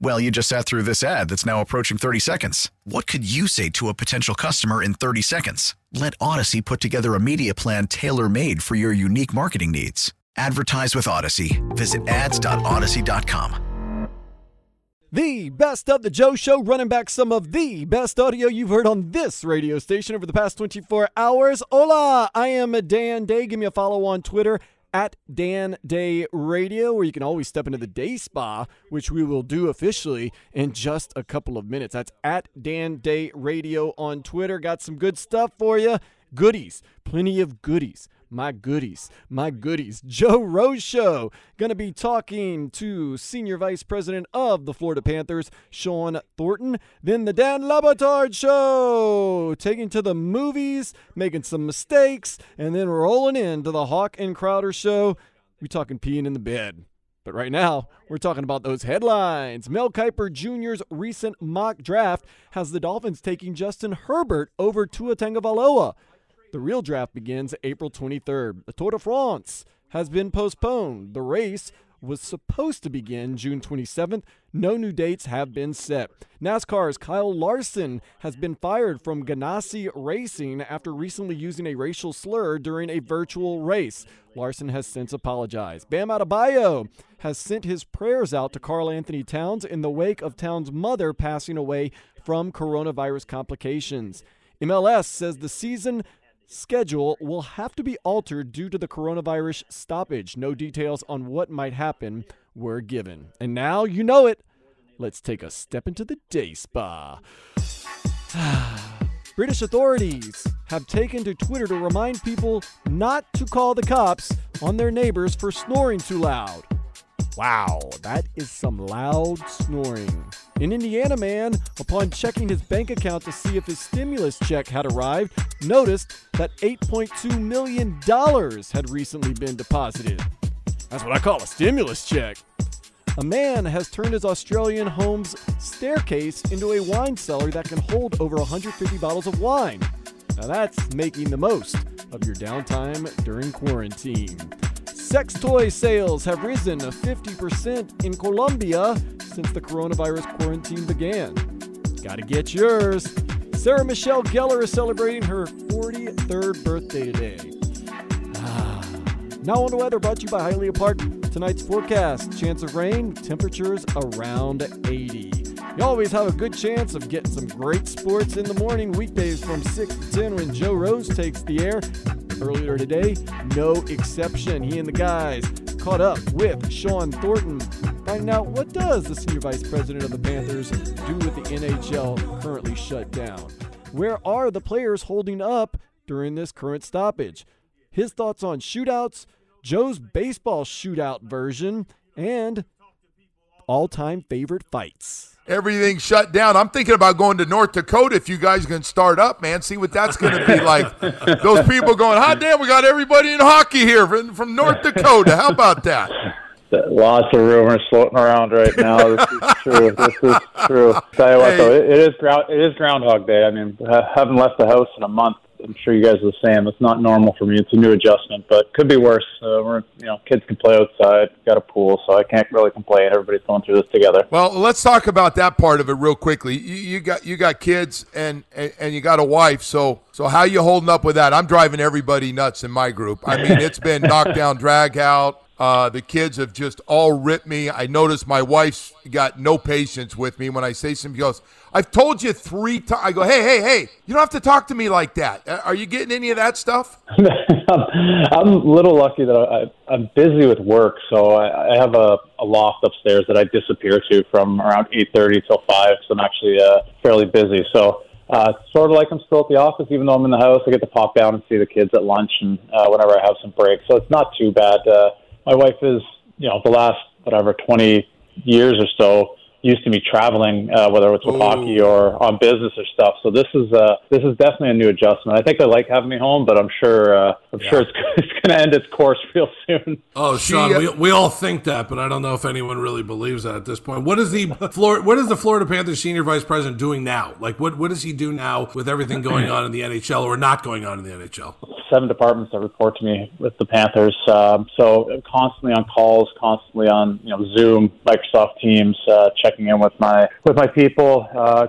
Well, you just sat through this ad that's now approaching 30 seconds. What could you say to a potential customer in 30 seconds? Let Audacy put together a media plan tailor made for your unique marketing needs. Advertise with Audacy. Visit ads.audacy.com. The best of the Joe Show, running back some of the best audio you've heard on this radio station over the past 24 hours. Hola, I am Dan Day. Give me a follow on Twitter at Dan Day Radio, where you can always step into the day spa, which we will do officially in just a couple of minutes. That's at Dan Day Radio on Twitter. Got some good stuff for you. Goodies, plenty of goodies my goodies, my goodies. Joe Rose Show going to be talking to Senior Vice President of the Florida Panthers, Sean Thornton. Then the Dan Le Batard Show, taking to the movies, making some mistakes, and then rolling into the Hawk and Crowder Show. We talking peeing in the bed. But right now, we're talking about those headlines. Mel Kiper Jr.'s recent mock draft has the Dolphins taking Justin Herbert over Tua Tagovailoa. The real draft begins April 23rd. The Tour de France has been postponed. The race was supposed to begin June 27th. No new dates have been set. NASCAR's Kyle Larson has been fired from Ganassi Racing after recently using a racial slur during a virtual race. Larson has since apologized. Bam Adebayo has sent his prayers out to Karl-Anthony Towns in the wake of Towns' mother passing away from coronavirus complications. MLS says the season schedule will have to be altered due to the coronavirus stoppage. No details on what might happen were given. And now you know it. Let's take a step into the day spa. British authorities have taken to Twitter to remind people not to call the cops on their neighbors for snoring too loud. Wow, that is some loud snoring. An Indiana man, upon checking his bank account to see if his stimulus check had arrived, noticed that $8.2 million had recently been deposited. That's what I call a stimulus check. A man has turned his Australian home's staircase into a wine cellar that can hold over 150 bottles of wine. Now that's making the most of your downtime during quarantine. Sex toy sales have risen 50% in Colombia since the coronavirus quarantine began. Gotta get yours. Sarah Michelle Gellar is celebrating her 43rd birthday today. Ah. Now on the weather brought to you by Highly Apart. Tonight's forecast chance of rain, temperatures around 80. You always have a good chance of getting some great sports in the morning, weekdays from 6 to 10 when Joe Rose takes the air earlier today, no exception. He and the guys caught up with Sean Thornton, finding out what does the senior vice president of the Panthers do with the NHL currently shut down. Where are the players holding up during this current stoppage? His thoughts on shootouts, Joe's baseball shootout version, and all-time favorite fights everything shut down. I'm thinking about going to North Dakota if you guys can start up, man. See what that's going to be like. Those people going, hot damn, we got everybody in hockey here from, from North Dakota. How about that? Lots of rumors floating around right now. This is true. This is true. Tell you what, hey. though, it, it is ground. It is Groundhog Day. I mean, I haven't left the house in a month. I'm sure you guys are the same. It's not normal for me. It's a new adjustment, but could be worse. Uh, we're, you know, kids can play outside. Got a pool, so I can't really complain. Everybody's going through this together. Well, let's talk about that part of it real quickly. You, you got you got kids and, and and you got a wife. So so how you holding up with that? I'm driving everybody nuts in my group. I mean, it's been knockdown, drag out. Uh, the kids have just all ripped me. I noticed my wife's got no patience with me when I say something. Goes, I've told you three times. I go, hey, hey, hey, you don't have to talk to me like that. Are you getting any of that stuff? I'm a little lucky that I, I'm busy with work, so I, I have a, a loft upstairs that I disappear to from around 8:30 till five. So I'm actually uh, fairly busy. So uh, sort of like I'm still at the office, even though I'm in the house. I get to pop down and see the kids at lunch and uh, whenever I have some breaks. So it's not too bad. Uh, my wife is, you know, the last whatever 20 years or so used to me traveling, uh, whether it's with Ooh. hockey or on business or stuff. So this is uh, this is definitely a new adjustment. I think I like having me home, but I'm sure uh, I'm yeah. sure it's, it's going to end its course real soon. Oh, Sean, we, we all think that, but I don't know if anyone really believes that at this point. What is the Florida, what is the Florida Panthers senior vice president doing now? Like, what what does he do now with everything going on in the NHL or not going on in the NHL? Seven departments that report to me with the Panthers. Um, so constantly on calls, constantly on you know Zoom, Microsoft Teams, uh, checking in with my with my people. Uh,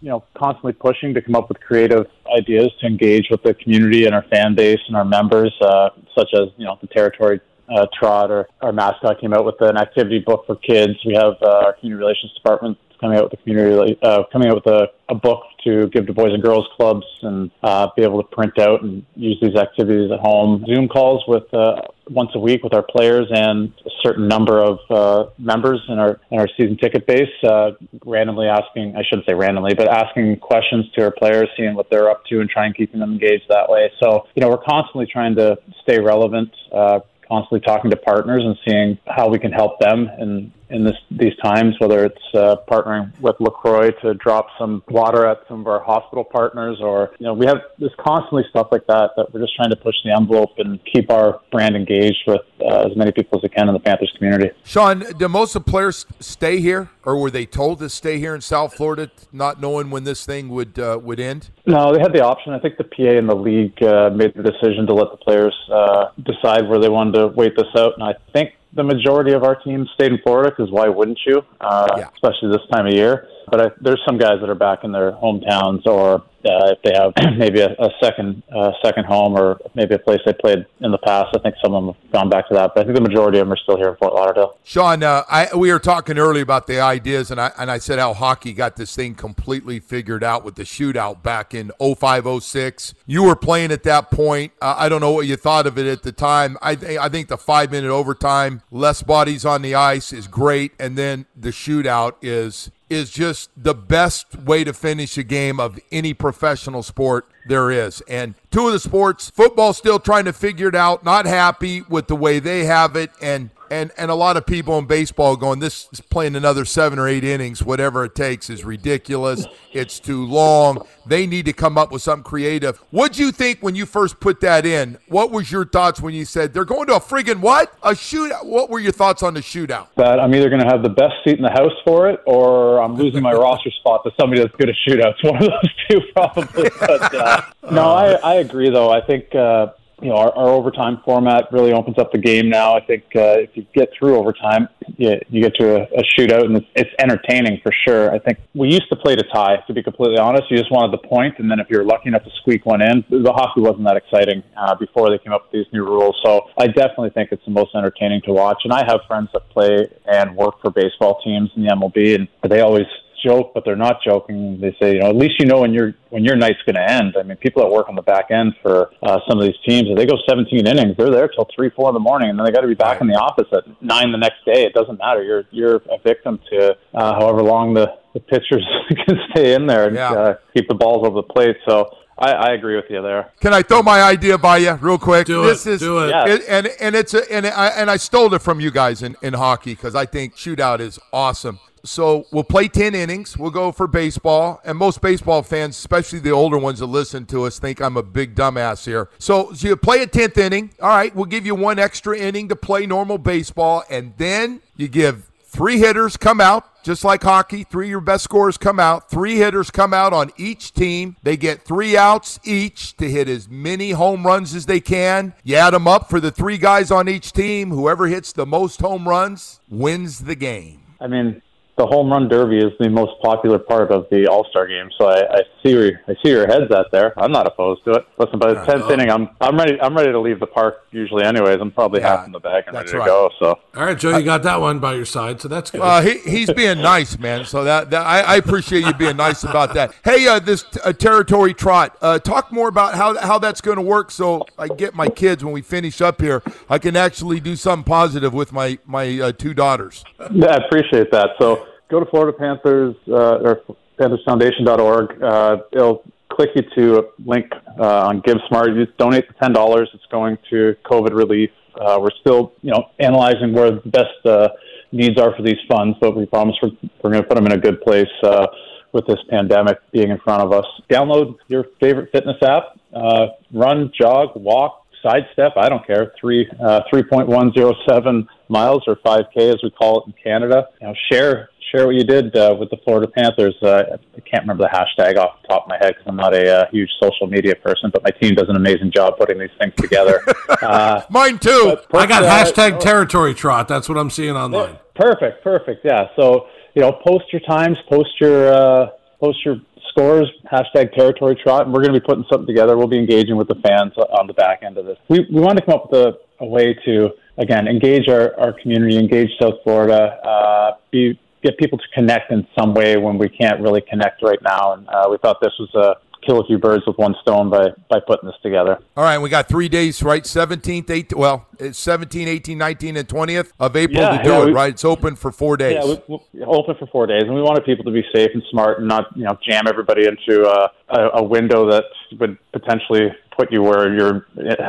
you know, constantly pushing to come up with creative ideas to engage with the community and our fan base and our members, uh, such as you know the territory uh, Trot or our mascot came out with an activity book for kids. We have uh, our community relations department coming out with the community uh, coming out with a, a book to give to boys and girls clubs and uh, be able to print out and use these activities at home. Zoom calls with uh, once a week with our players and a certain number of uh, members in our in our season ticket base, uh, randomly asking I shouldn't say randomly, but asking questions to our players, seeing what they're up to, and trying keeping them engaged that way. So you know we're constantly trying to stay relevant. Uh, constantly talking to partners and seeing how we can help them in in this these times, whether it's uh, partnering with LaCroix to drop some water at some of our hospital partners, or you know, we have this constantly stuff like that that we're just trying to push the envelope and keep our brand engaged with uh, as many people as we can in the Panthers community. Sean, do most of the players stay here, or were they told to stay here in South Florida, not knowing when this thing would uh, would end? No, they had the option. I think the PA and the league uh, made the decision to let the players uh, decide where they wanted to wait this out, and I think the majority of our team stayed in Florida because why wouldn't you? Uh, yeah. Especially this time of year. But I, there's some guys that are back in their hometowns or uh, if they have maybe a, a second uh, second home or maybe a place they played in the past. I think some of them have gone back to that, but I think the majority of them are still here in Fort Lauderdale. Sean, uh, I, we were talking earlier about the ideas, and I and I said how hockey got this thing completely figured out with the shootout back in 0506. You were playing at that point. Uh, I don't know what you thought of it at the time. I th- I think the five minute overtime, less bodies on the ice is great, and then the shootout is is just the best way to finish a game of any professional sport there is. And two of the sports, football still trying to figure it out, not happy with the way they have it, and and and a lot of people in baseball going, this is playing another seven or eight innings, whatever it takes, is ridiculous. It's too long. They need to come up with something creative. What'd you think when you first put that in? What was your thoughts when you said they're going to a friggin' what? A shootout? What were your thoughts on the shootout? That I'm either going to have the best seat in the house for it, or I'm losing my roster spot to somebody that's good at shootouts. One of those two, probably. But uh, no, I, I agree. Though I think. Uh, you know, our, our overtime format really opens up the game now. I think uh, if you get through overtime, you, you get to a, a shootout, and it's, it's entertaining for sure. I think we used to play to tie, to be completely honest. You just wanted the point, and then if you're lucky enough to squeak one in, the hockey wasn't that exciting uh, before they came up with these new rules. So I definitely think it's the most entertaining to watch. And I have friends that play and work for baseball teams in the MLB, and they always joke, but they're not joking. They say, you know, at least you know when your when your night's going to end. I mean, people that work on the back end for uh, some of these teams, they go 17 innings. They're there till three, four in the morning, and then they got to be back in the office at nine the next day. It doesn't matter. You're you're a victim to uh, however long the the pitchers can stay in there and yeah. uh, keep the balls over the plate. So I, I, agree with you there. Can I throw my idea by you real quick? Do this it. Is, do it. it. And and it's a, and I and I stole it from you guys in, in hockey because I think shootout is awesome. So we'll play 10 innings. We'll go for baseball. And most baseball fans, especially the older ones that listen to us, think I'm a big dumbass here. So, so you play a 10th inning. All right, we'll give you one extra inning to play normal baseball. And then you give three hitters come out, just like hockey. Three of your best scorers come out. Three hitters come out on each team. They get three outs each to hit as many home runs as they can. You add them up for the three guys on each team. Whoever hits the most home runs wins the game. I mean, the home run derby is the most popular part of the All Star game. So I, I see where I see your head's at there. I'm not opposed to it. Listen, by the tenth inning, I'm I'm ready. I'm ready to leave the park. Usually, anyways, I'm probably yeah, half in the bag and ready to right. go. So all right, Joe, you got that one by your side, so that's good. Uh, he, he's being nice, man. So that, that I, I, appreciate you being nice about that. Hey, uh, this uh, territory trot. Uh, talk more about how how that's going to work. So I get my kids when we finish up here. I can actually do something positive with my my uh, two daughters. Yeah, I appreciate that. So go to Florida Panthers uh, or PanthersFoundation.org. Uh, it'll click you to a link uh, on GiveSmart. You donate the ten dollars. It's going to COVID relief. Uh, we're still, you know, analyzing where the best uh, needs are for these funds, but we promise we're, we're going to put them in a good place uh, with this pandemic being in front of us. Download your favorite fitness app, uh, run, jog, walk, sidestep. I don't care. Three uh, three point one zero seven miles or five k as we call it in Canada. You know, share share what you did uh, with the Florida Panthers. Uh, I can't remember the hashtag off the top of my head because I'm not a uh, huge social media person, but my team does an amazing job putting these things together. uh, Mine too. I got uh, hashtag territory trot. That's what I'm seeing online. Perfect, perfect. Yeah. So you know, post your times, post your uh, post your scores, hashtag territory trot, and we're going to be putting something together. We'll be engaging with the fans on the back end of this. We we want to come up with a, a way to again engage our, our community, engage South Florida, uh, be get people to connect in some way when we can't really connect right now. And uh, we thought this was a kill a few birds with one stone by by putting this together. All right, we got three days, right? 17th, 18th, well, it's 17, 18, 19, and 20th of April Yeah, to do yeah, it, we- right? It's open for four days. Yeah, we, we open for four days, and we wanted people to be safe and smart, and not you know jam everybody into uh, a, a window that would potentially put you where you're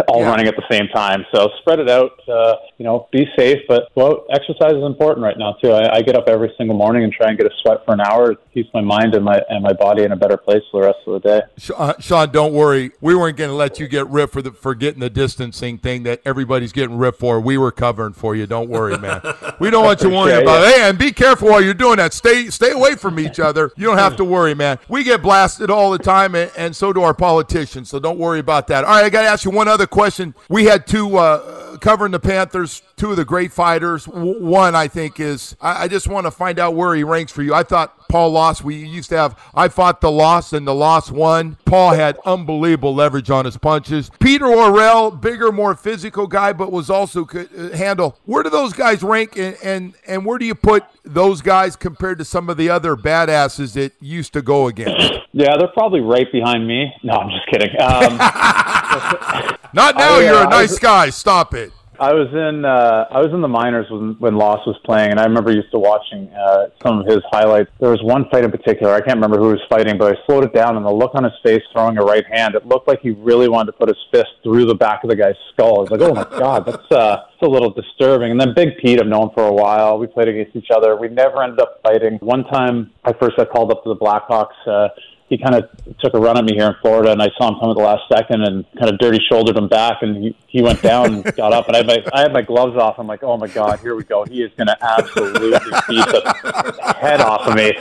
all Yeah. running at the same time. So spread it out. Uh, you know, be safe, but well, exercise is important right now too. I, I get up every single morning and try and get a sweat for an hour. It keeps my mind and my and my body in a better place for the rest of the day. Uh, Sean, don't worry. We weren't going to let you get ripped for the for getting the distancing thing that everybody's getting ripped for. We were covering for you. Don't worry, man. We don't want you worrying about yeah. Hey, and be careful while you're doing that. Stay stay away from each other. You don't have to worry, man. We get blasted all the time, and, and so do our politicians. So don't worry about that. All right, I got to ask you one other question. We had two uh, covering the Panthers, two of the great fighters. W- one, I think, is I, I just want to find out where he ranks for you. I thought Paul Laus. We used to have I fought the Laus and the Laus won. Paul had unbelievable leverage on his punches. Peter Worrell, bigger, more physical guy, but was also could uh, handle. Where do those guys rank, and, and and where do you put those guys compared to some of the other badasses that used to go against? Yeah, they're probably right behind me. No, I'm just kidding. Um, Not now. I, uh, you're a nice was- guy. Stop it. I was in uh, I was in the minors when when Laus was playing, and I remember used to watching uh, some of his highlights. There was one fight in particular. I can't remember who was fighting, but I slowed it down, and the look on his face throwing a right hand, it looked like he really wanted to put his fist through the back of the guy's skull. I was like, oh my god, that's uh, that's a little disturbing. And then Big Pete, I've known for a while. We played against each other. We never ended up fighting. One time, I first got called up to the Blackhawks. Uh, he kind of took a run at me here in Florida, and I saw him come at the last second and kind of dirty shouldered him back, and he, he went down and got up, and I had my I had my gloves off. I'm like, oh my god, here we go. He is going to absolutely beat the head off of me.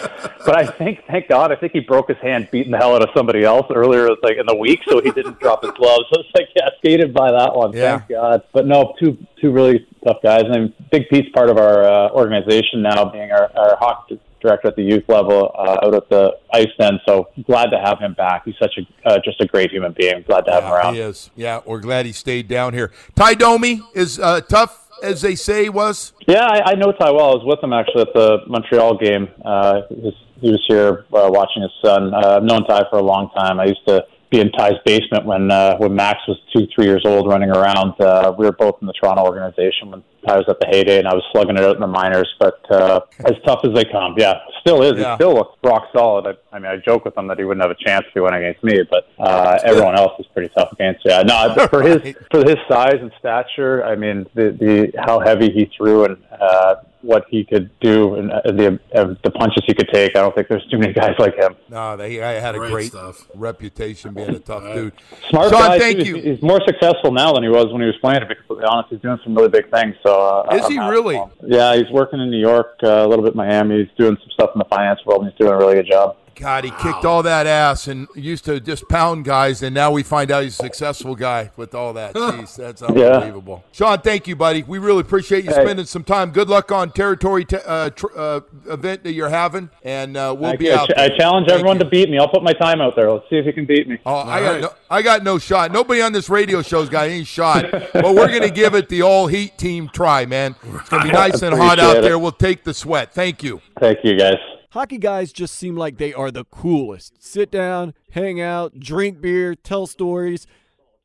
But I think, thank God, I think he broke his hand beating the hell out of somebody else earlier, like in the week, so he didn't drop his gloves. So it's like, yeah, skated by that one. Yeah. Thank God. But no, two two really tough guys, and Big Pete's part of our uh, organization now, being our, our hockey director at the youth level uh, out at the Ice Den. So glad to have him back. He's such a uh, just a great human being. Glad to have him around. He is. Yeah, we're glad he stayed down here. Ty Domi is uh, tough, as they say he was. Yeah, I, I know Ty well. I was with him actually at the Montreal game. Uh, he, was, he was here uh, watching his son. Uh, I've known Ty for a long time. I used to be in Ty's basement when uh, when Max was two, three years old, running around. Uh, we were both in the Toronto organization when Ty was at the heyday, and I was slugging it out in the minors. But uh, as tough as they come, yeah, still is. Yeah. He still looks rock solid. I, I mean, I joke with him that he wouldn't have a chance if he went against me, but uh, everyone else is pretty tough against. Yeah, no, for his for his size and stature, I mean, the the how heavy he threw and uh, what he could do and uh, the uh, the punches he could take. I don't think there's too many guys like him. No, they I had a Great great, stuff. reputation being a tough dude. Smart Sean, guy. thank too. you. He's, he's more successful now than he was when he was playing. To be completely honest, he's doing some really big things. So uh, Is I'm he really? Yeah, he's working in New York, uh, a little bit Miami. He's doing some stuff in the finance world, and he's doing a really good job. God, he kicked all that ass and used to just pound guys, and now we find out he's a successful guy with all that. Jeez, that's unbelievable. Sean, thank you, buddy. We really appreciate you Hey. spending some time. Good luck on territory t- uh, tr- uh, event that you're having, and uh, we'll I, be out. ch- I challenge Thank everyone you. to beat me. I'll put my time out there. Let's see if you can beat me. Oh, I got right. no, I got no shot. Nobody on this radio show's got any shot. but we're gonna give it the all heat team try, man. It's gonna be nice and hot out it. there. We'll take the sweat. Thank you. Thank you, guys. Hockey guys just seem like they are the coolest. Sit down, hang out, drink beer, tell stories,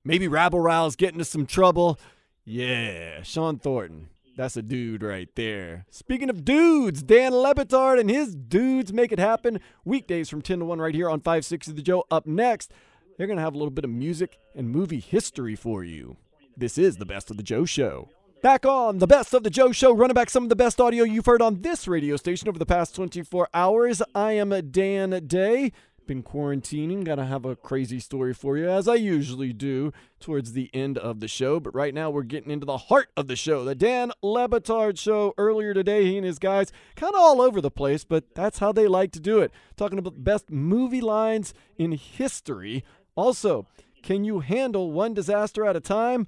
maybe rabble rouse, get into some trouble. Yeah, Sean Thornton. That's a dude right there. Speaking of dudes, Dan Le Batard and his dudes make it happen. Weekdays from 10 to 1 right here on 560 The Joe. Up next, they're going to have a little bit of music and movie history for you. This is the Best of the Joe Show. Back on the best of the Joe Show, running back some of the best audio you've heard on this radio station over the past 24 hours. I am Dan Day. Been quarantining. Gotta have a crazy story for you, as I usually do towards the end of the show. But right now, we're getting into the heart of the show the Dan Le Batard Show. Earlier today, he and his guys kind of all over the place, but that's how they like to do it. Talking about the best movie lines in history. Also, can you handle one disaster at a time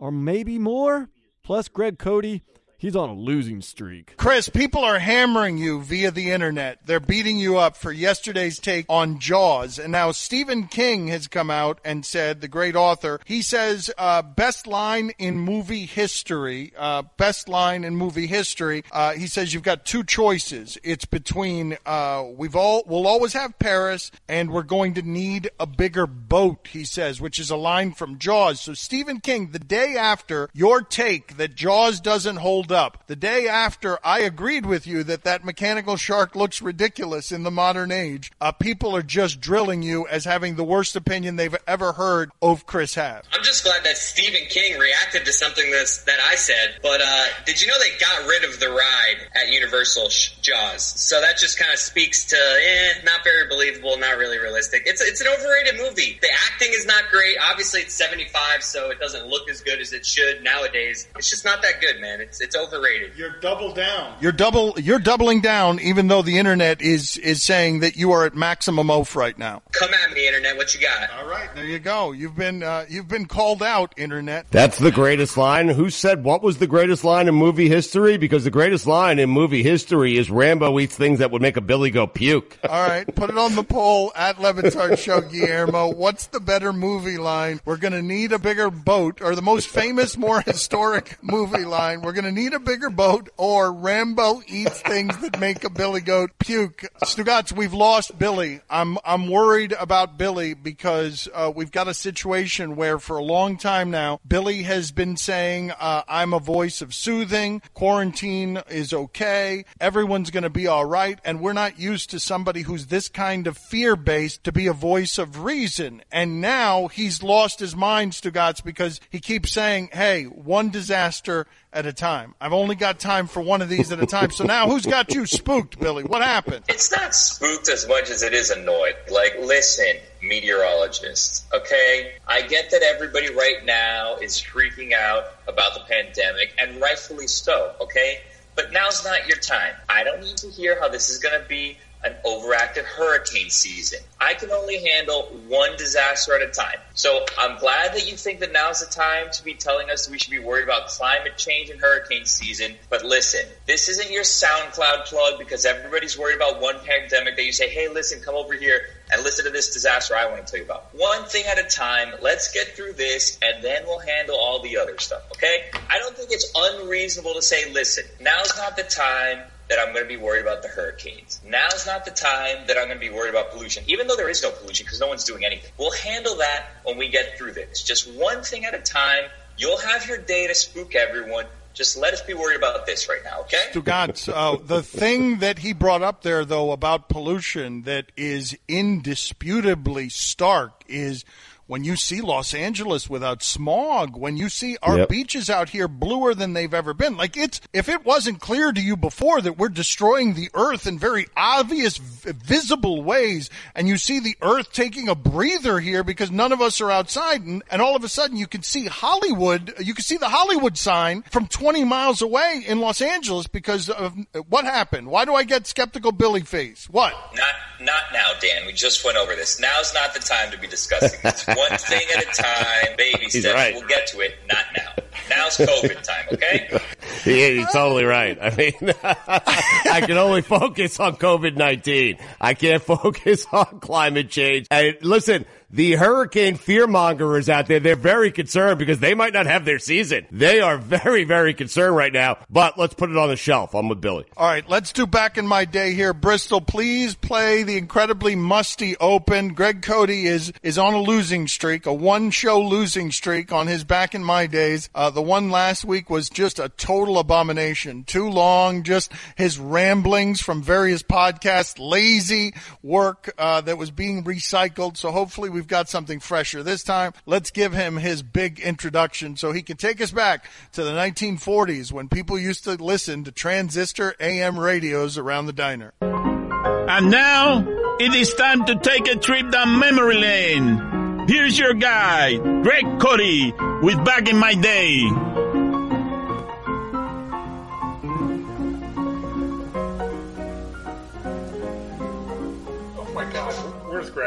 or maybe more? Plus, Greg Cote, he's on a losing streak. Chris, people are hammering you via the internet. They're beating you up for yesterday's take on Jaws. And now Stephen King has come out and said, the great author, he says, uh, best line in movie history, uh, best line in movie history. Uh, he says you've got two choices. It's between, uh, we've all, we'll always have Paris and we're going to need a bigger boat, he says, which is a line from Jaws. So Stephen King, the day after your take that Jaws doesn't hold up, the day after I agreed with you that that mechanical shark looks ridiculous in the modern age, uh, people are just drilling you as having the worst opinion they've ever heard of Chris have. I'm just glad that Stephen King reacted to something that's, that I said. But uh, did you know they got rid of the ride at Universal Jaws? So that just kind of speaks to eh, not very believable, not really realistic. It's it's an overrated movie. The acting is not great. Obviously, it's 75, so it doesn't look as good as it should nowadays. It's just not that good, man. It's it's overrated. You're double down. You're double. You're doubling down, even though the internet is is saying that you are at maximum oaf right now. Come at me, internet. What you got? All right, there you go. You've been uh, you've been called out, internet. That's the greatest line. Who said what was the greatest line in movie history? Because the greatest line in movie history is Rambo eats things that would make a Billy go puke. All right, put it on the poll at Le Batard Show, Guillermo. What's the better movie line? We're going to need a bigger boat, or the most famous, more historic movie line. We're going to need a bigger boat, or Rambo eats things that make a Billy goat puke. Stugotz, we've lost Billy. I'm I'm worried about Billy because uh, we've got a situation where for a long time now, Billy has been saying, uh, "I'm a voice of soothing. Quarantine is okay. Everyone's going to be all right." And we're not used to somebody who's this kind of fear based to be a voice of reason. And now he's lost his mind, Stugotz, because he keeps saying, "Hey, one disaster." At a time. I've only got time for one of these at a time. So now who's got you spooked, Billy? What happened? It's not spooked as much as it is annoyed. Like, listen, meteorologists, okay? I get that everybody right now is freaking out about the pandemic, and rightfully so, okay? But now's not your time. I don't need to hear how this is going to be an overactive hurricane season. I can only handle one disaster at a time. So I'm glad that you think that now's the time to be telling us we should be worried about climate change and hurricane season. But listen, this isn't your SoundCloud plug because everybody's worried about one pandemic that you say, hey, listen, come over here and listen to this disaster I want to tell you about. One thing at a time. Let's get through this and then we'll handle all the other stuff, okay? I don't think it's unreasonable to say, listen, now's not the time that I'm going to be worried about the hurricanes. Now's not the time that I'm going to be worried about pollution, even though there is no pollution because no one's doing anything. We'll handle that when we get through this. Just one thing at a time. You'll have your day to spook everyone. Just let us be worried about this right now, okay? Stugotz, uh, the thing that he brought up there, though, about pollution that is indisputably stark is when you see Los Angeles without smog, when you see our Yep. beaches out here bluer than they've ever been. Like it's if it wasn't clear to you before that we're destroying the earth in very obvious visible ways and you see the earth taking a breather here because none of us are outside and, and all of a sudden you can see Hollywood, you can see the Hollywood sign from 20 miles away in Los Angeles because of what happened. Why do I get skeptical Billy face? What? Not not now, Dan. We just went over this. Now's not the time to be discussing this. One thing at a time, baby He's steps. right. We'll get to it. Not now. Now's COVID time, okay? Yeah, you're totally right. I mean, I can only focus on COVID 19. I can't focus on climate change. And listen, the hurricane fearmongers out there, they're very concerned because they might not have their season. They are very, very concerned right now, but let's put it on the shelf. I'm with Billy. All right, let's do back in my day here. Bristol, please play the incredibly musty open. Greg Cote is is on a losing streak, a one show losing streak on his back in my days. Uh, the one last week was just a total abomination. Too long, just his ramblings from various podcasts, lazy work uh, that was being recycled. So hopefully we've we've got something fresher. This time, let's give him his big introduction so he can take us back to the 1940s when people used to listen to transistor AM radios around the diner. And now, it is time to take a trip down memory lane. Here's your guide, Greg Cote, with Back in My Day.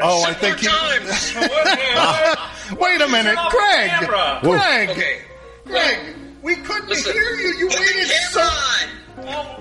Oh, I think he. Wait a minute, Greg. Greg. Okay. Greg, we couldn't Listen, hear you. You put the waited camera so.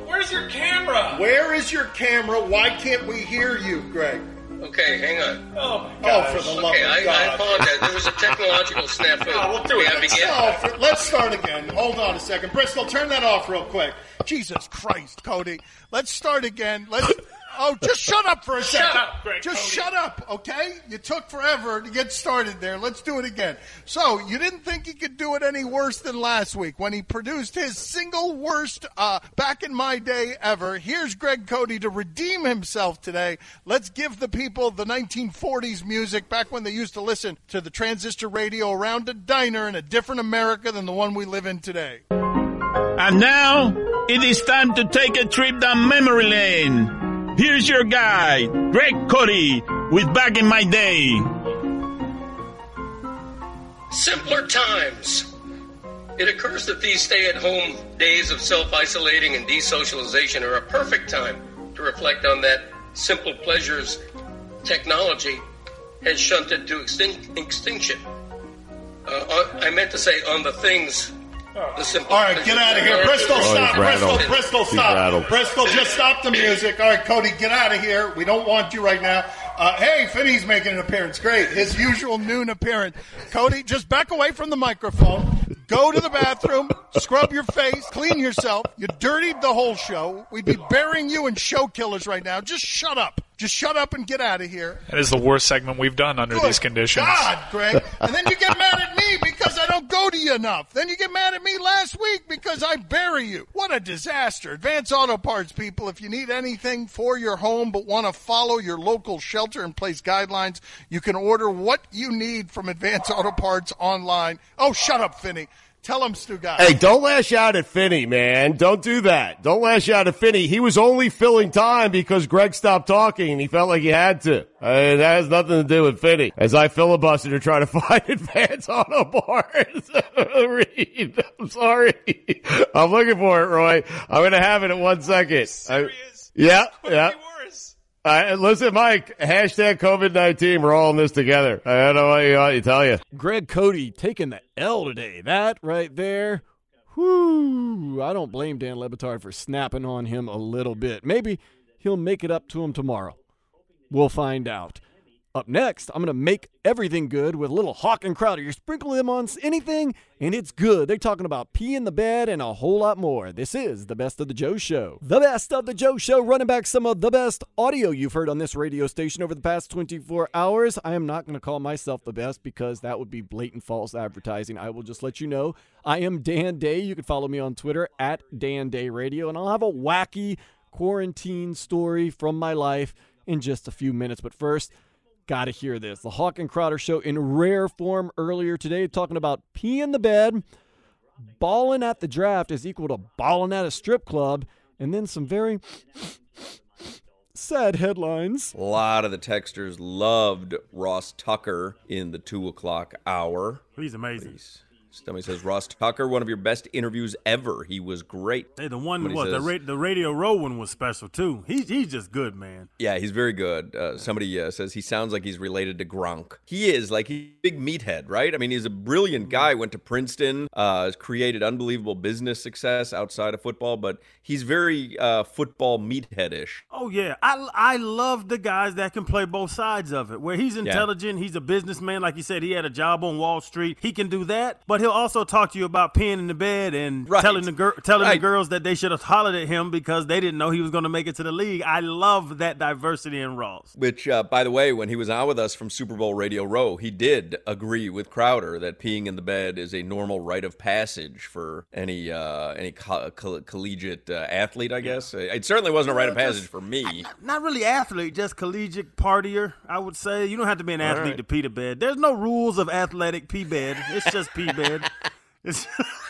on. where's your camera? Where is your camera? Why can't we hear you, Greg? Okay, hang on. Oh my Oh, for the love Okay, of I, I God. apologize. There was a technological snafu. Oh, we'll do it. I begin? Oh, for- let's start again. Hold on a second. Bristol, turn that off real quick. Jesus Christ, Cote. Let's start again. Let's. Oh, just shut up for a second. up, Greg just Cote. shut up, okay? You took forever to get started there. Let's do it again. So, you didn't think he could do it any worse than last week when he produced his single worst uh, back in my day ever. Here's Greg Cote to redeem himself today. Let's give the people the 1940s music back when they used to listen to the transistor radio around a diner in a different America than the one we live in today. And now, it is time to take a trip down memory lane. Here's your guide, Greg Cote, with Back in My Day. Simpler times. It occurs that these stay at home days of self isolating and desocialization are a perfect time to reflect on that simple pleasures technology has shunted to extin- extinction. Uh, on, I meant to say on the things. The simple All right, get out of here. Bristol, stop. he's. Bristol, Bristol, stop. rattled. Bristol, just stop the music. All right, Cote, get out of here. We don't want you right now. Uh, hey, Finney's making an appearance. Great. His usual noon appearance. Cote, just back away from the microphone. Go to the bathroom, scrub your face, clean yourself. You dirtied the whole show. We'd be burying you in show killers right now. Just shut up. Just shut up and get out of here. That is the worst segment we've done under these conditions. God, Greg. And then you get mad at me because I don't go to you enough. Then you get mad at me last week because I bury you. What a disaster. Advance Auto Parts, people. If you need anything for your home but want to follow your local shelter in place guidelines, you can order what you need from Advance Auto Parts online. Oh, shut up, Finney. Tell him, Stu Guy. Hey, don't lash out at Finney, man. Don't do that. Don't lash out at Finney. He was only filling time because Greg stopped talking and he felt like he had to. I mean, that has nothing to do with Finney. As I filibuster to try to find advance auto parts. Reed, I'm sorry. I'm looking for it, Roy. I'm going to have it in one second. I- yeah, yeah. Uh, listen, Mike, hashtag COVID-19. We're all in this together. I don't know what you, what you tell you. Greg Cote taking the L today. That right there. Whoo! I don't blame Dan Le Batard for snapping on him a little bit. Maybe he'll make it up to him tomorrow. We'll find out. Up next, I'm going to make everything good with a little Hawk and Crowder. You sprinkle them on anything, and it's good. They're talking about pee in the bed and a whole lot more. This is the Best of the Joe Show. The Best of the Joe Show, running back some of the best audio you've heard on this radio station over the past 24 hours. I am not going to call myself the best because that would be blatant false advertising. I will just let you know I am Dan Day. You can follow me on Twitter at Dan Day Radio, and I'll have a wacky quarantine story from my life in just a few minutes. But first, Gotta hear this. The Hawk and Crowder show in rare form earlier today, talking about pee in the bed, balling at the draft is equal to balling at a strip club, and then some very sad headlines. A lot of the texters loved Ross Tucker in the two o'clock hour. He's amazing. Somebody says Ross Tucker, one of your best interviews ever. He was great. Hey, the one Somebody what the ra- the Radio Row one was special too. He's he's just good, man. Yeah, he's very good. Uh, somebody uh, says he sounds like he's related to Gronk. He is like he's a big meathead, right? I mean, he's a brilliant guy. Went to Princeton, uh, created unbelievable business success outside of football, but he's very uh, football meatheadish. Oh yeah, I I love the guys that can play both sides of it. Where he's intelligent, he's a businessman. Like you said, he had a job on Wall Street. He can do that, but he'll also talk to you about peeing in the bed and Right. telling the gir- telling Right. the girls that they should have hollered at him because they didn't know he was going to make it to the league. I love that diversity in Ross. Which, uh, by the way, when he was on with us from Super Bowl Radio Row, he did agree with Crowder that peeing in the bed is a normal rite of passage for any uh, any co- coll- collegiate uh, athlete. I guess it certainly wasn't a rite of passage for me. Not really athlete, just collegiate partier. I would say you don't have to be an athlete right. to pee the bed. There's no rules of athletic pee bed. It's just pee bed. It's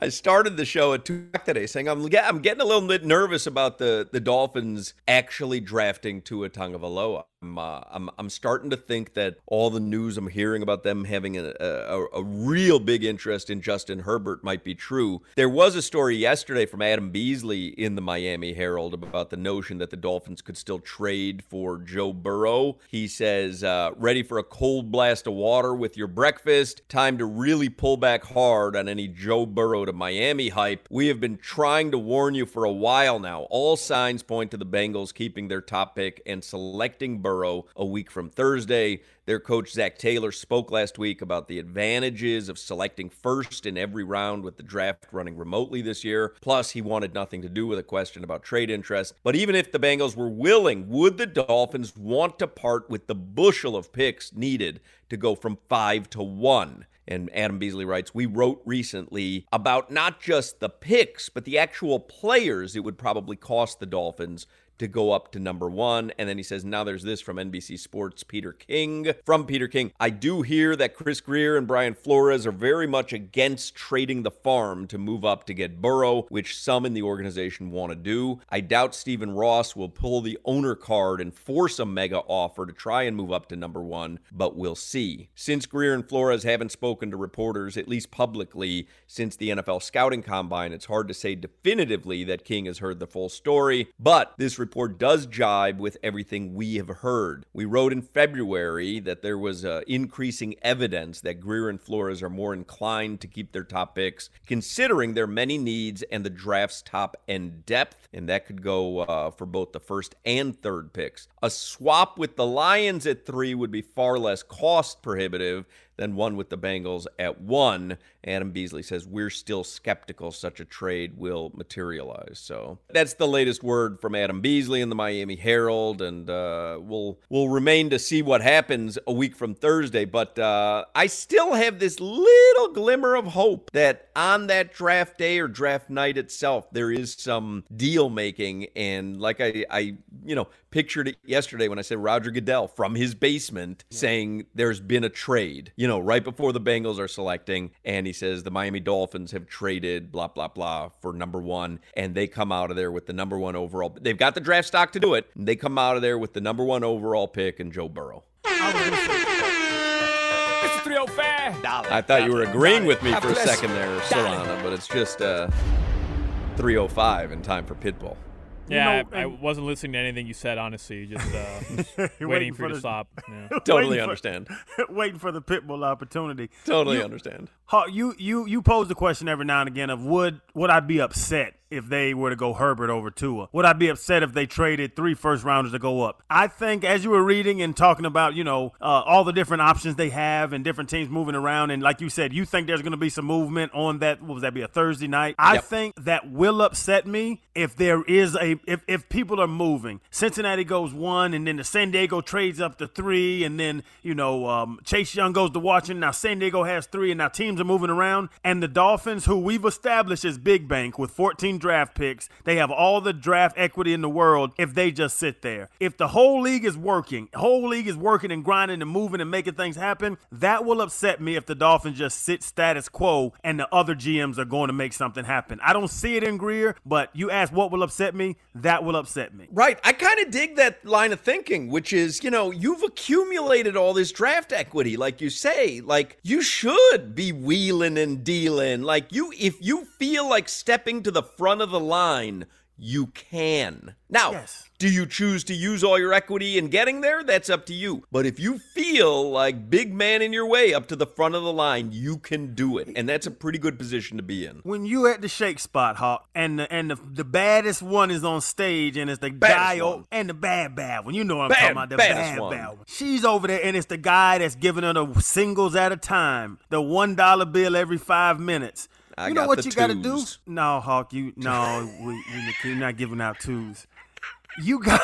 I started the show at two today saying I'm I'm getting a little bit nervous about the the Dolphins actually drafting Tua Tagovailoa. I'm, uh, I'm I'm starting to think that all the news I'm hearing about them having a, a a real big interest in Justin Herbert might be true. There was a story yesterday from Adam Beasley in the Miami Herald about the notion that the Dolphins could still trade for Joe Burrow. He says, uh, "Ready for a cold blast of water with your breakfast? Time to really pull back hard on any Joe Burrow to Miami hype. We have been trying to warn you for a while now. All signs point to the Bengals keeping their top pick and selecting Burrow a week from Thursday. Their coach Zac Taylor spoke last week about the advantages of selecting first in every round with the draft running remotely this year. Plus, he wanted nothing to do with a question about trade interest. But even if the Bengals were willing, would the Dolphins want to part with the bushel of picks needed to go from five to one? And Adam Beasley writes, We wrote recently about not just the picks, but the actual players it would probably cost the Dolphins to go up to number one. And then he says, Now there's this from NBC Sports Peter King. From Peter King, I do hear that Chris Grier and Brian Flores are very much against trading the farm to move up to get Burrow, which some in the organization want to do. I doubt Stephen Ross will pull the owner card and force a mega offer to try and move up to number one, but we'll see. Since Grier and Flores haven't spoken to reporters, at least publicly, since the NFL scouting combine, it's hard to say definitively that King has heard the full story, but this report does jibe with everything we have heard. We wrote in February that there was uh, increasing evidence that Grier and Flores are more inclined to keep their top picks, considering their many needs and the draft's top end depth, and that could go uh, for both the first and third picks. A swap with the Lions at three would be far less cost prohibitive than one with the Bengals at one. Adam Beasley says we're still skeptical such a trade will materialize. So that's the latest word from Adam Beasley in the Miami Herald, and uh, we'll we'll remain to see what happens a week from Thursday. But uh, I still have this little glimmer of hope that on that draft day or draft night itself, there is some deal making, and like I I you know pictured it yesterday when I said Roger Goodell from his basement saying there's been a trade, you know, right before the Bengals are selecting. And he says the Miami Dolphins have traded blah, blah, blah for number one. And they come out of there with the number one overall. They've got the draft stock to do it. They come out of there with the number one overall pick and Joe Burrow. I thought you were agreeing with me for a second there, Solana, but it's just uh, 305 in time for Pitbull. Yeah, know, I, I wasn't listening to anything you said, honestly. Just uh, You're waiting, for you the- to stop. Yeah. Totally waiting for- understand. waiting for the pitbull opportunity. Totally You- understand. You you you pose the question every now and again of would would I be upset if they were to go Herbert over Tua? Would I be upset if they traded three first rounders to go up? I think as you were reading and talking about you know uh, all the different options they have and different teams moving around and like you said you think there's going to be some movement on that what was that be a Thursday night? I Yep. think that will upset me if there is a if if people are moving. Cincinnati goes one and then the San Diego trades up to three and then you know um, Chase Young goes to Washington. Now San Diego has three and now teams are moving around and the Dolphins who we've established as big bank with 14 draft picks. They have all the draft equity in the world if they just sit there. If the whole league is working, whole league is working and grinding and moving and making things happen, that will upset me if the Dolphins just sit status quo and the other GMs are going to make something happen. I don't see it in Grier, but you ask what will upset me, that will upset me. Right. I kind of dig that line of thinking, which is, you know, you've accumulated all this draft equity, like you say. Like, you should be wheeling and dealing. Like, you, if you feel like stepping to the front of the line, you can. Now, Yes. Do you choose to use all your equity in getting there? That's up to you. But if you feel like big man in your way up to the front of the line, you can do it. And that's a pretty good position to be in. When you at the shake spot, Hawk, and the and the, the baddest one is on stage, and it's the Baddest guy one. and the bad bad one. You know what I'm talking about? The baddest bad one. bad one. She's over there, and it's the guy that's giving her the singles at a time, the one dollar bill every five minutes. I you know got what you gotta do? No, Hawk, you no, we, we, you're not giving out twos. You got.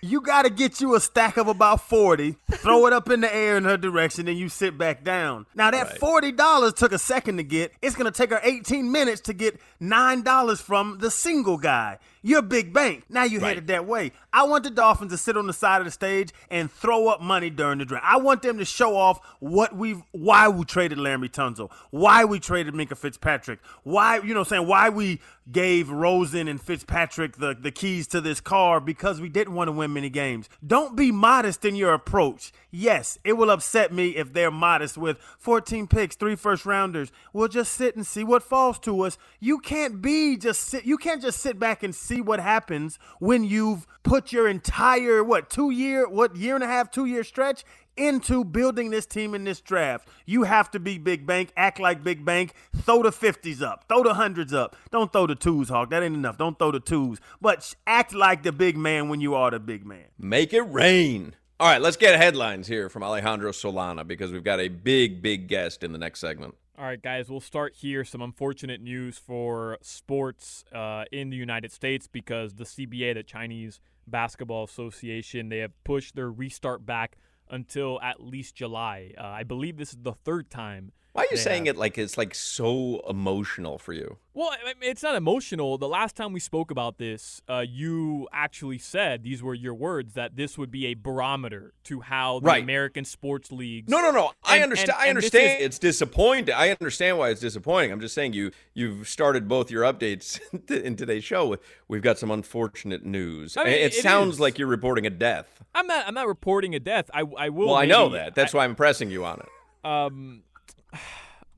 You got to get you a stack of about 40, throw it up in the air in her direction, and you sit back down. Now, that $40 took a second to get. It's going to take her 18 minutes to get $9 from the single guy. You're big bank. Now you headed that way. I want the Dolphins to sit on the side of the stage and throw up money during the draft. I want them to show off what we've, why we traded Laremy Tunsil, why we traded Minkah Fitzpatrick, why, you know what I'm saying, why we gave Rosen and Fitzpatrick the, the keys to this car because we didn't want to win many games. Don't be modest in your approach. Yes, it will upset me if they're modest with 14 picks, three first rounders. We'll just sit and see what falls to us. You can't be just sit you can't just sit back and see what happens when you've put your entire what, 2 year, what year and a half, 2 year stretch into building this team in this draft. You have to be big bank, act like big bank, throw the 50s up, throw the hundreds up. Don't throw the twos, Hoch. That ain't enough. Don't throw the twos. But act like the big man when you are the big man. Make it rain. All right, let's get headlines here from Alejandro Solana because we've got a big, big guest in the next segment. All right, guys, we'll start here. Some unfortunate news for sports uh, in the United States because the CBA, the Chinese Basketball Association, they have pushed their restart back until at least July. Uh, I believe this is the third time. Why are you saying have- it like it's like so emotional for you? Well, I it's not emotional. The last time we spoke about this, uh, you actually said these were your words that this would be a barometer to how the Right. American sports leagues. No, no, no. I And- understand. and- I and this understand. is- it's disappointing. I understand why it's disappointing. I'm just saying you you've started both your updates in today's show with we've got some unfortunate news. I mean, it, it sounds is. like you're reporting a death. I'm not. I'm not reporting a death. I. I will. Well, I know that. That's why I'm pressing you on it. um,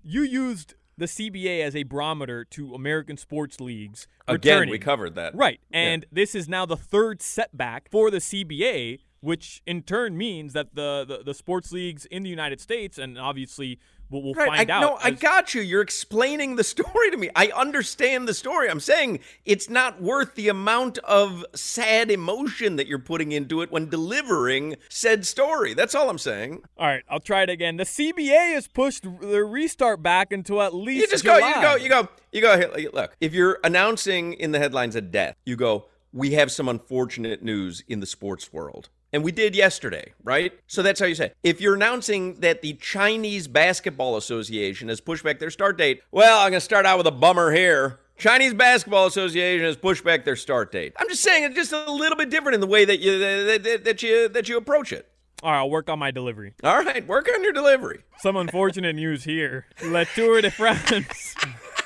you used the CBA as a barometer to American sports leagues. Again, returning. we covered that. Right, Yeah. and this is now the third setback for the CBA, which in turn means that the the, the sports leagues in the United States, and obviously we'll, we'll Right, find I, out. No, I got you. You're explaining the story to me. I understand the story. I'm saying it's not worth the amount of sad emotion that you're putting into it when delivering said story. That's all I'm saying. All right, I'll try it again. The CBA has pushed the restart back until at least You just July. go, you go, you go, you go. Look, if you're announcing in the headlines a death, you go, we have some unfortunate news in the sports world. And we did yesterday, right? So that's how you say. it. If you're announcing that the Chinese Basketball Association has pushed back their start date, well, I'm going to start out with a bummer here. Chinese Basketball Association has pushed back their start date. I'm just saying it's just a little bit different in the way that you that, that, that you that you approach it. All right, I'll work on my delivery. All right, work on your delivery. Some unfortunate news here. La Tour de France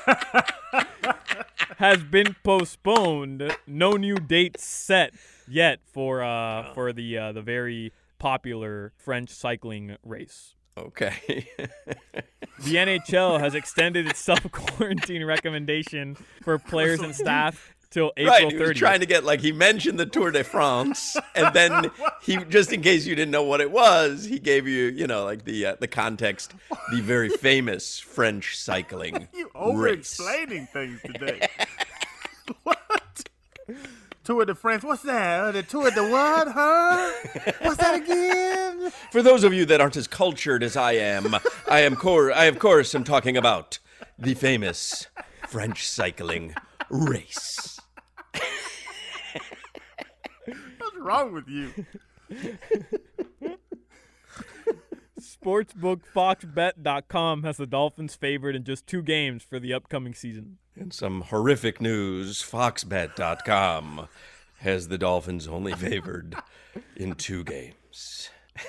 has been postponed. No new dates set yet for uh for the uh, the very popular French cycling race. Okay. The NHL has extended its self quarantine recommendation for players and staff till April right, he was trying to get like he mentioned the Tour de France, and then he just in case you didn't know what it was, he gave you you know like the uh, the context, the very famous French cycling You over explaining things today. what? Tour de France. What's that? Uh, the Tour de what? Huh? What's that again? For those of you that aren't as cultured as I am, I am cor- I of course am talking about the famous French cycling race. What's wrong with you? Sportsbookfoxbet.com has the Dolphins favored in just two games for the upcoming season. And some horrific news, Foxbet.com has the Dolphins only favored in two games.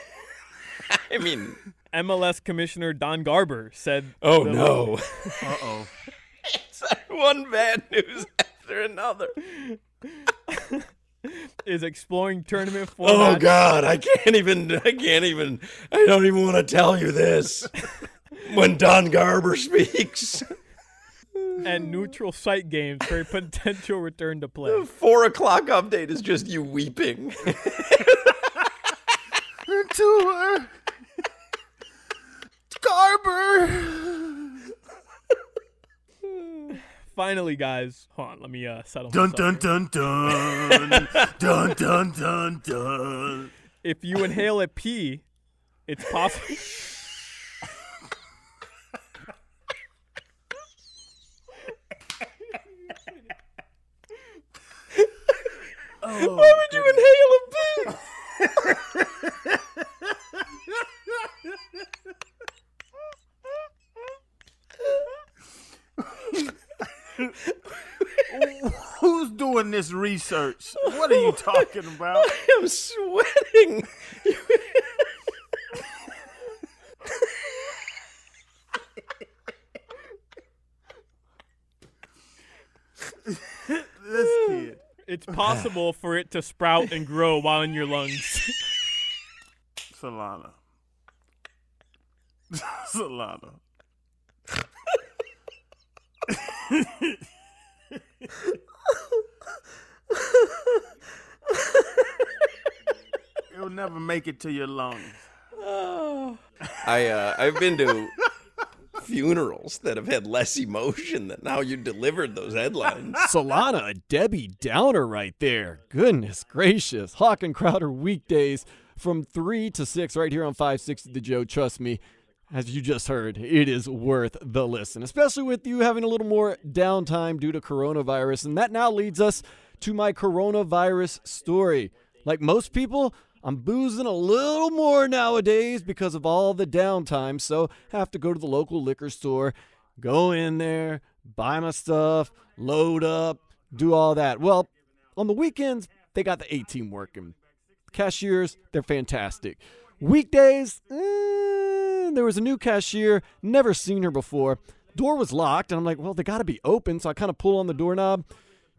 I mean, MLS Commissioner Don Garber said. oh no. Uh oh. it's one bad news after another. Is exploring tournament format. Oh God, I can't even. I can't even. I don't even want to tell you this. When Don Garber speaks, and neutral site games for a potential return to play. The four o'clock update is just you weeping. to. Uh, Garber. Finally, guys, hold on. Let me uh, settle. Dun dun dun dun dun dun dun dun. If you inhale a pea, it's possible. Oh, Why would you inhale a pea? Who's doing this research? What are you talking about? I'm sweating. this kid. It's possible for it to sprout and grow while in your lungs. Solana. Solana. Never make it to your lungs. I uh, I've been to funerals that have had less emotion than how you delivered those headlines. Solana, a Debbie Downer right there. Goodness gracious. Hoch and Crowder weekdays from 3 to 6 right here on 560 The Joe. Trust me, as you just heard, it is worth the listen, especially with you having a little more downtime due to coronavirus. And that now leads us to my coronavirus story. Like most people, I'm boozing a little more nowadays because of all the downtime, so have to go to the local liquor store, go in there, buy my stuff, load up, do all that. Well, on the weekends, they got the 18 working. Cashiers, they're fantastic. Weekdays, eh, there was a new cashier, never seen her before. Door was locked, and I'm like, well, they got to be open, so I kind of pull on the doorknob.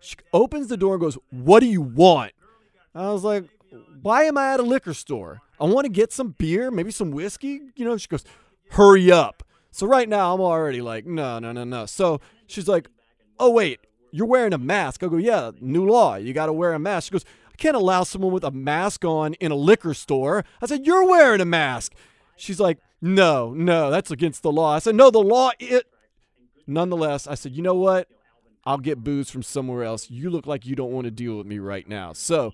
She opens the door and goes, What do you want? I was like, Why am I at a liquor store? I want to get some beer, maybe some whiskey. You know, she goes, Hurry up. So right now, I'm already like, No, no, no, no. So she's like, Oh, wait, you're wearing a mask. I go, Yeah, new law. You got to wear a mask. She goes, I can't allow someone with a mask on in a liquor store. I said, You're wearing a mask. She's like, No, no, that's against the law. I said, No, the law, it. Nonetheless, I said, You know what? I'll get booze from somewhere else. You look like you don't want to deal with me right now. So,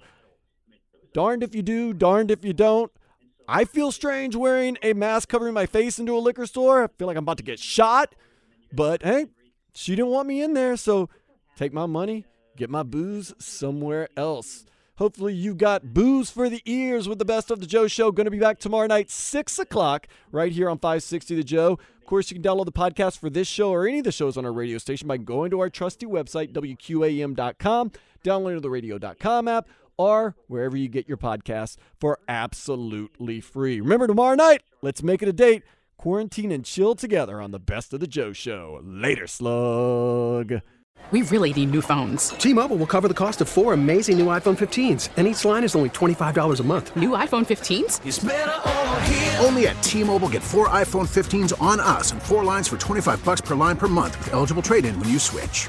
darned if you do, darned if you don't. I feel strange wearing a mask covering my face into a liquor store. I feel like I'm about to get shot. But hey, she didn't want me in there, so take my money, get my booze somewhere else. Hopefully, you got booze for the ears with the best of the Joe Show. Going to be back tomorrow night, 6 o'clock, right here on 560 The Joe. Of course, you can download the podcast for this show or any of the shows on our radio station by going to our trusty website, WQAM.com, downloading the radio.com app, or wherever you get your podcasts for absolutely free. Remember, tomorrow night, let's make it a date. Quarantine and chill together on the best of the Joe Show. Later, slug. We really need new phones. T-Mobile will cover the cost of four amazing new iPhone 15s, and each line is only $25 a month. New iPhone 15s? Only at T-Mobile get four iPhone 15s on us and four lines for 25 bucks per line per month with eligible trade-in when you switch.